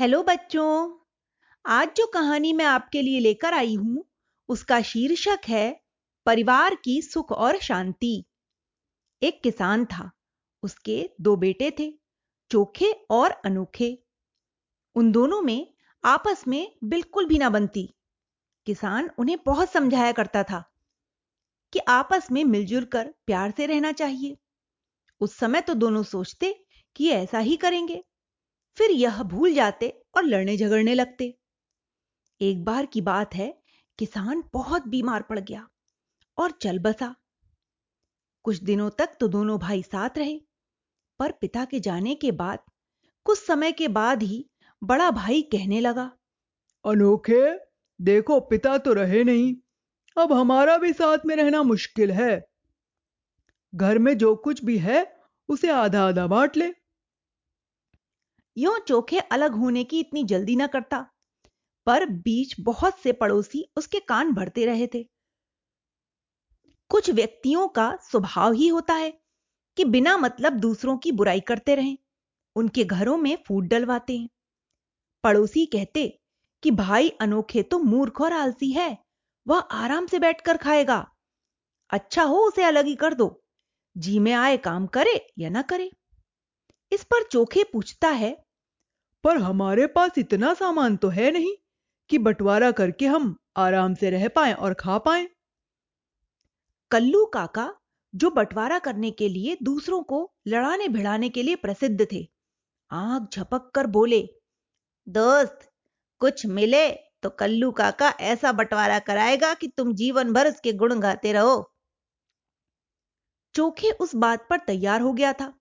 Hello बच्चों, आज जो कहानी मैं आपके लिए लेकर आई हूँ, उसका शीर्षक है परिवार की सुख और शांति। एक किसान था, उसके दो बेटे थे, चोखे और अनोखे। उन दोनों में आपस में बिल्कुल भी ना बनती। किसान उन्हें बहुत समझाया करता था कि आपस में मिलजुल कर प्यार से रहना चाहिए। उस समय तो दोनों सोचते कि ऐसा ही करेंगे। फिर यह भूल जाते और लड़ने झगड़ने लगते। एक बार की बात है, किसान बहुत बीमार पड़ गया और चल बसा। कुछ दिनों तक तो दोनों भाई साथ रहे, पर पिता के जाने के बाद, कुछ समय के बाद ही बड़ा भाई कहने लगा, अनोखे, देखो पिता तो रहे नहीं, अब हमारा भी साथ में रहना मुश्किल है। घर में जो कुछ भी है, उसे आधा आधा बांट ले। यो चोखे अलग होने की इतनी जल्दी ना करता। पर बीच बहुत से पड़ोसी उसके कान भरते रहे थे। कुछ व्यक्तियों का स्वभाव ही होता है कि बिना मतलब दूसरों की बुराई करते रहें, उनके घरों में फूट डलवाते हैं। पड़ोसी कहते कि भाई अनोखे तो मूर्ख और आलसी है, वह आराम से बैठकर खाएगा। अच्छा हो उसे अलग ही कर दो, जी में आए काम करे या ना करे। इस पर चोखे पूछता है, पर हमारे पास इतना सामान तो है नहीं कि बंटवारा करके हम आराम से रह पाए और खा पाए? कल्लू काका, जो बंटवारा करने के लिए दूसरों को लड़ाने भिड़ाने के लिए प्रसिद्ध थे आँख झपक कर बोले, दोस्त, कुछ मिले तो कल्लू काका ऐसा बंटवारा कराएगा कि तुम जीवन भर उसके गुण गाते रहो। चोखे उस बात पर तैयार हो गया था।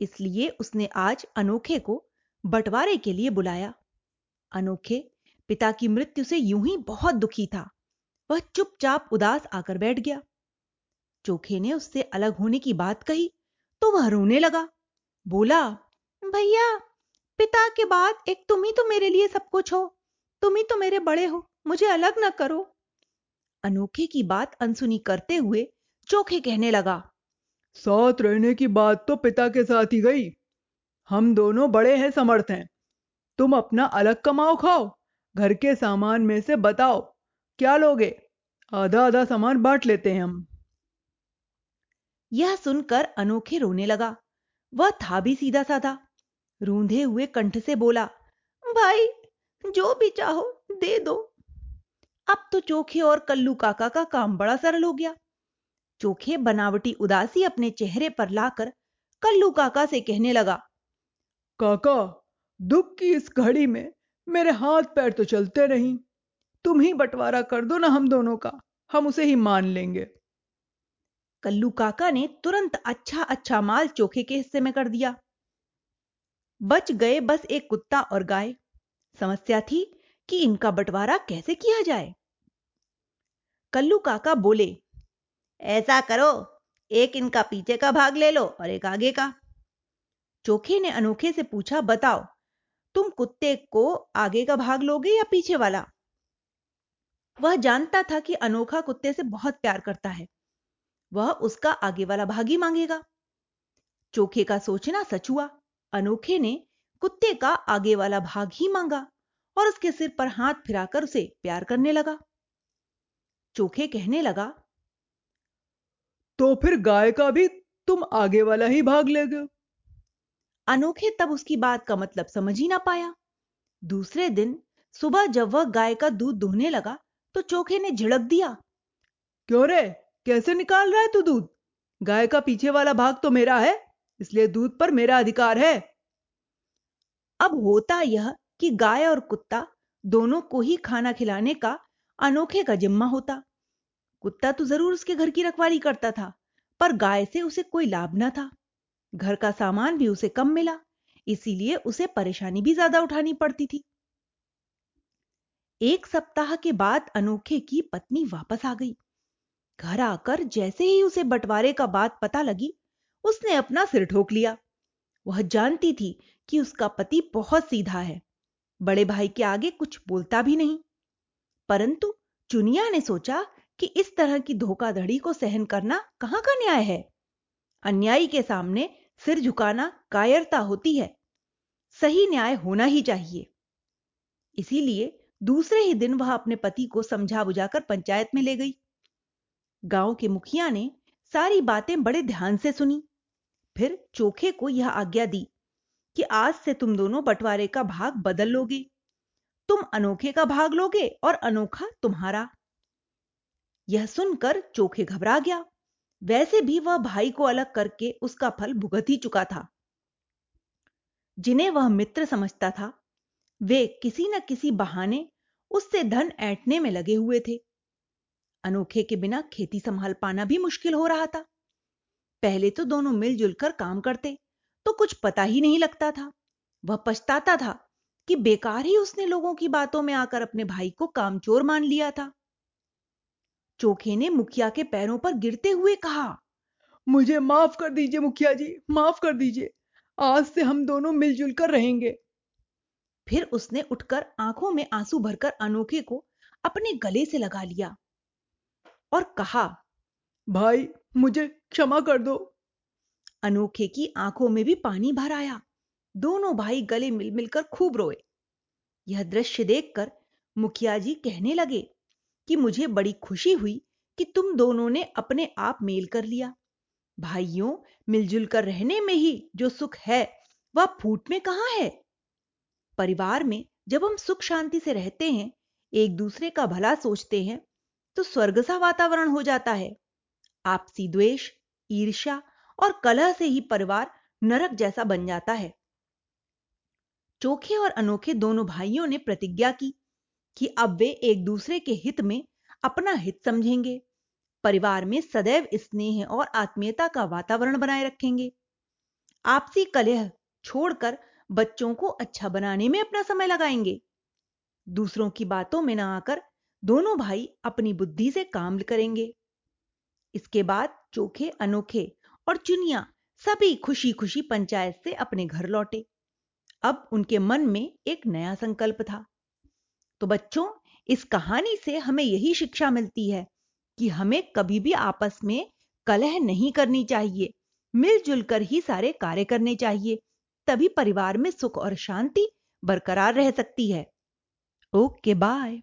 इसलिए उसने आज अनोखे को बंटवारे के लिए बुलाया। अनोखे पिता की मृत्यु से यूँ ही बहुत दुखी था। वह चुपचाप उदास आकर बैठ गया। चोखे ने उससे अलग होने की बात कही तो वह रोने लगा। बोला, भैया, पिता के बाद एक तुम ही तो मेरे लिए सब कुछ हो। तुम ही तो मेरे बड़े हो। मुझे अलग ना करो। अनोखे की बात अनसुनी करते हुए चोखे कहने लगा साथ रहने की बात तो पिता के साथ ही गई। हम दोनों बड़े हैं, समर्थ हैं। तुम अपना अलग कमाओ, खाओ। घर के सामान में से बताओ। क्या लोगे? आधा आधा सामान बांट लेते हैं हम। यह सुनकर अनोखे रोने लगा। वह था भी सीधा साधा रूंधे हुए कंठ से बोला, भाई, जो भी चाहो, दे दो। अब तो चोखे और कल्लू काका का काम बड़ा सरल हो गया। चोखे बनावटी उदासी अपने चेहरे पर लाकर कल्लू काका से कहने लगा, काका, दुख की इस घड़ी में मेरे हाथ पैर तो चलते नहीं। तुम ही बंटवारा कर दो ना हम दोनों का, हम उसे ही मान लेंगे कल्लू काका ने तुरंत अच्छा अच्छा माल चोखे के हिस्से में कर दिया। बच गए बस एक कुत्ता और गाय। समस्या थी कि इनका बंटवारा कैसे किया जाए? कल्लू काका बोले ऐसा करो, एक इनका पीछे का भाग ले लो और एक आगे का। चोखे ने अनोखे से पूछा, बताओ, तुम कुत्ते को आगे का भाग लोगे या पीछे वाला? वह जानता था कि अनोखा कुत्ते से बहुत प्यार करता है। वह उसका आगे वाला भाग ही मांगेगा। चोखे का सोचना सच हुआ। अनोखे ने कुत्ते का आगे वाला भाग ही मांगा और उसके सिर पर हाथ फिराकर उसे प्यार करने लगा। चोखे कहने लगा तो फिर गाय का भी तुम आगे वाला ही भाग ले गए। अनोखे तब उसकी बात का मतलब समझ ही ना पाया। दूसरे दिन सुबह जब वह गाय का दूध दुहने लगा तो चोखे ने झिड़क दिया। क्यों रे? कैसे निकाल रहा है तू दूध? गाय का पीछे वाला भाग तो मेरा है इसलिए दूध पर मेरा अधिकार है। अब होता यह कि गाय और कुत्ता दोनों को ही खाना खिलाने का अनोखे का जिम्मा होता। कुत्ता तो ज़रूर उसके घर की रखवाली करता था, पर गाय से उसे कोई लाभ न था। घर का सामान भी उसे कम मिला, इसीलिए उसे परेशानी भी ज़्यादा उठानी पड़ती थी। एक सप्ताह के बाद अनोखे की पत्नी वापस आ गई। घर आकर जैसे ही उसे बंटवारे का बात पता लगी, उसने अपना सिर ठोक लिया। वह जानती थी कि उसका पति बहुत सीधा है, बड़े भाई के आगे कुछ बोलता भी नहीं। परंतु चुनिया ने सोचा कि इस तरह की धोखाधड़ी को सहन करना कहाँ का न्याय है? अन्यायी के सामने सिर झुकाना कायरता होती है। सही न्याय होना ही चाहिए। इसीलिए दूसरे ही दिन वह अपने पति को समझा बुझाकर पंचायत में ले गई। गाँव के मुखिया ने सारी बातें बड़े ध्यान से सुनी। फिर चोखे को यह आज्ञा दी कि आज से तुम दोनों बंटवारे का भाग बदल लोगे। तुम अनोखे का भाग लोगे और अनोखा तुम्हारा। यह सुनकर चोखे घबरा गया। वैसे भी वह भाई को अलग करके उसका फल भुगत ही चुका था। जिन्हें वह मित्र समझता था, वे किसी न किसी बहाने उससे धन ऐंठने में लगे हुए थे। अनोखे के बिना खेती संभाल पाना भी मुश्किल हो रहा था। पहले तो दोनों मिलजुल कर काम करते तो कुछ पता ही नहीं लगता था। वह पछताता था कि बेकार ही उसने लोगों की बातों में आकर अपने भाई को कामचोर मान लिया था। चोखे ने मुखिया के पैरों पर गिरते हुए कहा मुझे माफ़ कर दीजिए मुखिया जी माफ़ कर दीजिए। आज से हम दोनों मिलजुल कर रहेंगे। फिर उसने उठकर आँखों में आँसू भरकर अनोखे को अपने गले से लगा लिया और कहा भाई मुझे क्षमा कर दो। अनोखे की आँखों में भी पानी भर आया। दोनों भाई गले मिल मिलकर खूब रोए। यह दृश्य देखकर मुखिया जी कहने लगे कि मुझे बड़ी खुशी हुई कि तुम दोनों ने अपने आप मेल कर लिया। भाइयों, मिलजुल कर रहने में ही जो सुख है, वह फूट में कहाँ है? परिवार में जब हम सुख शांति से रहते हैं, एक दूसरे का भला सोचते हैं तो स्वर्ग सा वातावरण हो जाता है। आपसी द्वेष, ईर्ष्या और कलह से ही परिवार नरक जैसा बन जाता है। चोखे और अनोखे दोनों भाइयों ने प्रतिज्ञा की कि अब वे एक दूसरे के हित में अपना हित समझेंगे। परिवार में सदैव स्नेह और आत्मीयता का वातावरण बनाए रखेंगे। आपसी कलह छोड़कर बच्चों को अच्छा बनाने में अपना समय लगाएँगे। दूसरों की बातों में ना आकर दोनों भाई अपनी बुद्धि से काम करेंगे। इसके बाद चोखे, अनोखे और चुनिया सभी खुशी खुशी पंचायत से अपने घर लौटे। अब उनके मन में एक नया संकल्प था। तो बच्चों, इस कहानी से हमें यही शिक्षा मिलती है कि हमें कभी भी आपस में कलह नहीं करनी चाहिए। मिलजुल कर ही सारे कार्य करने चाहिए, तभी परिवार में सुख और शांति बरकरार रह सकती है। Okay, bye.